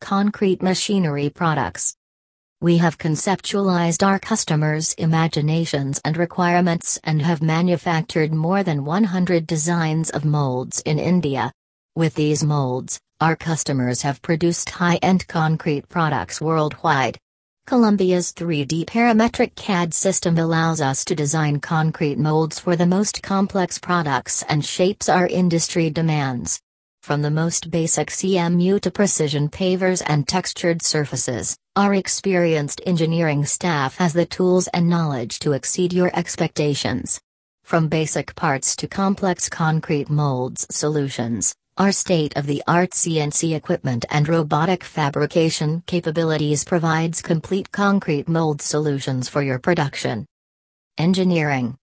concrete machinery products. We have conceptualized our customers' imaginations and requirements and have manufactured more than 100 designs of molds in India. With these molds, our customers have produced high end concrete products worldwide. Columbia's 3D parametric CAD system allows us to design concrete molds for the most complex products and shapes our industry demands. From the most basic CMU to precision pavers and textured surfaces, our experienced engineering staff has the tools and knowledge to exceed your expectations. From basic parts to complex concrete molds solutions, our state of the art CNC equipment and robotic fabrication capabilities provides complete concrete mold solutions for your production. Engineering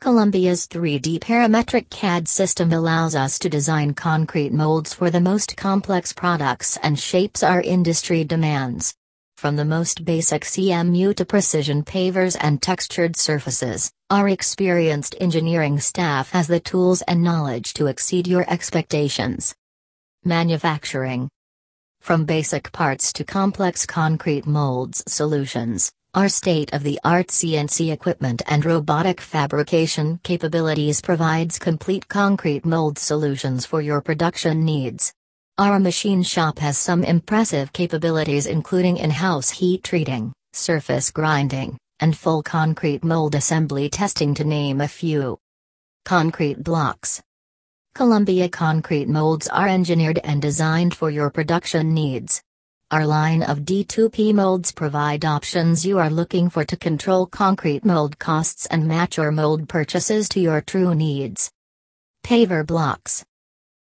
Columbia's 3D parametric CAD system allows us to design concrete molds for the most complex products and shapes our industry demands. From the most basic CMU to precision pavers and textured surfaces, our experienced engineering staff has the tools and knowledge to exceed your expectations. Manufacturing From basic parts to complex concrete molds solutions, our state of the art CNC equipment and robotic fabrication capabilities provides complete concrete mold solutions for your production needs. Our machine shop has some impressive capabilities including in-house heat treating, surface grinding, and full concrete mold assembly testing to name a few. Concrete blocks. Columbia concrete molds are engineered and designed for your production needs. Our line of D2P molds provide options you are looking for to control concrete mold costs and match your mold purchases to your true needs. Paver blocks.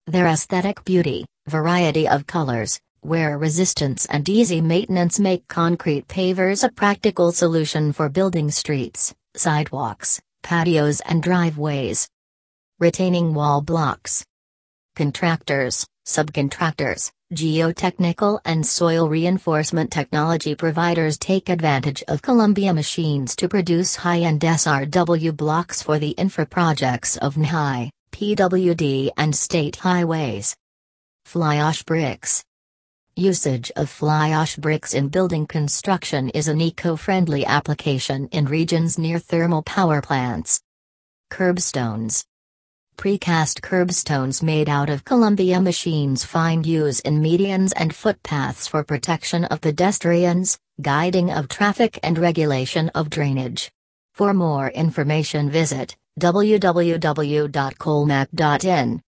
Their aesthetic beauty, variety of colors, wear resistance and easy maintenance make concrete pavers a practical solution for building streets, sidewalks, patios and driveways. Retaining wall blocks. Contractors, subcontractors, geotechnical and soil reinforcement technology providers take advantage of Columbia machines to produce high-end SRW blocks for the infra projects of NHI, PWD and state highways. Fly ash bricks. Usage of fly ash bricks in building construction is an eco-friendly application in regions near thermal power plants. Curbstones. Precast curbstones made out of Columbia machines find use in medians and footpaths for protection of pedestrians, guiding of traffic and regulation of drainage. For more information visit www.colmac.in.